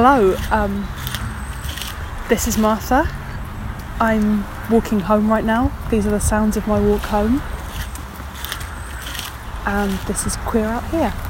Hello, um, this is Martha. I'm walking home right now. These are the sounds of my walk home. And this is Queer Out Here.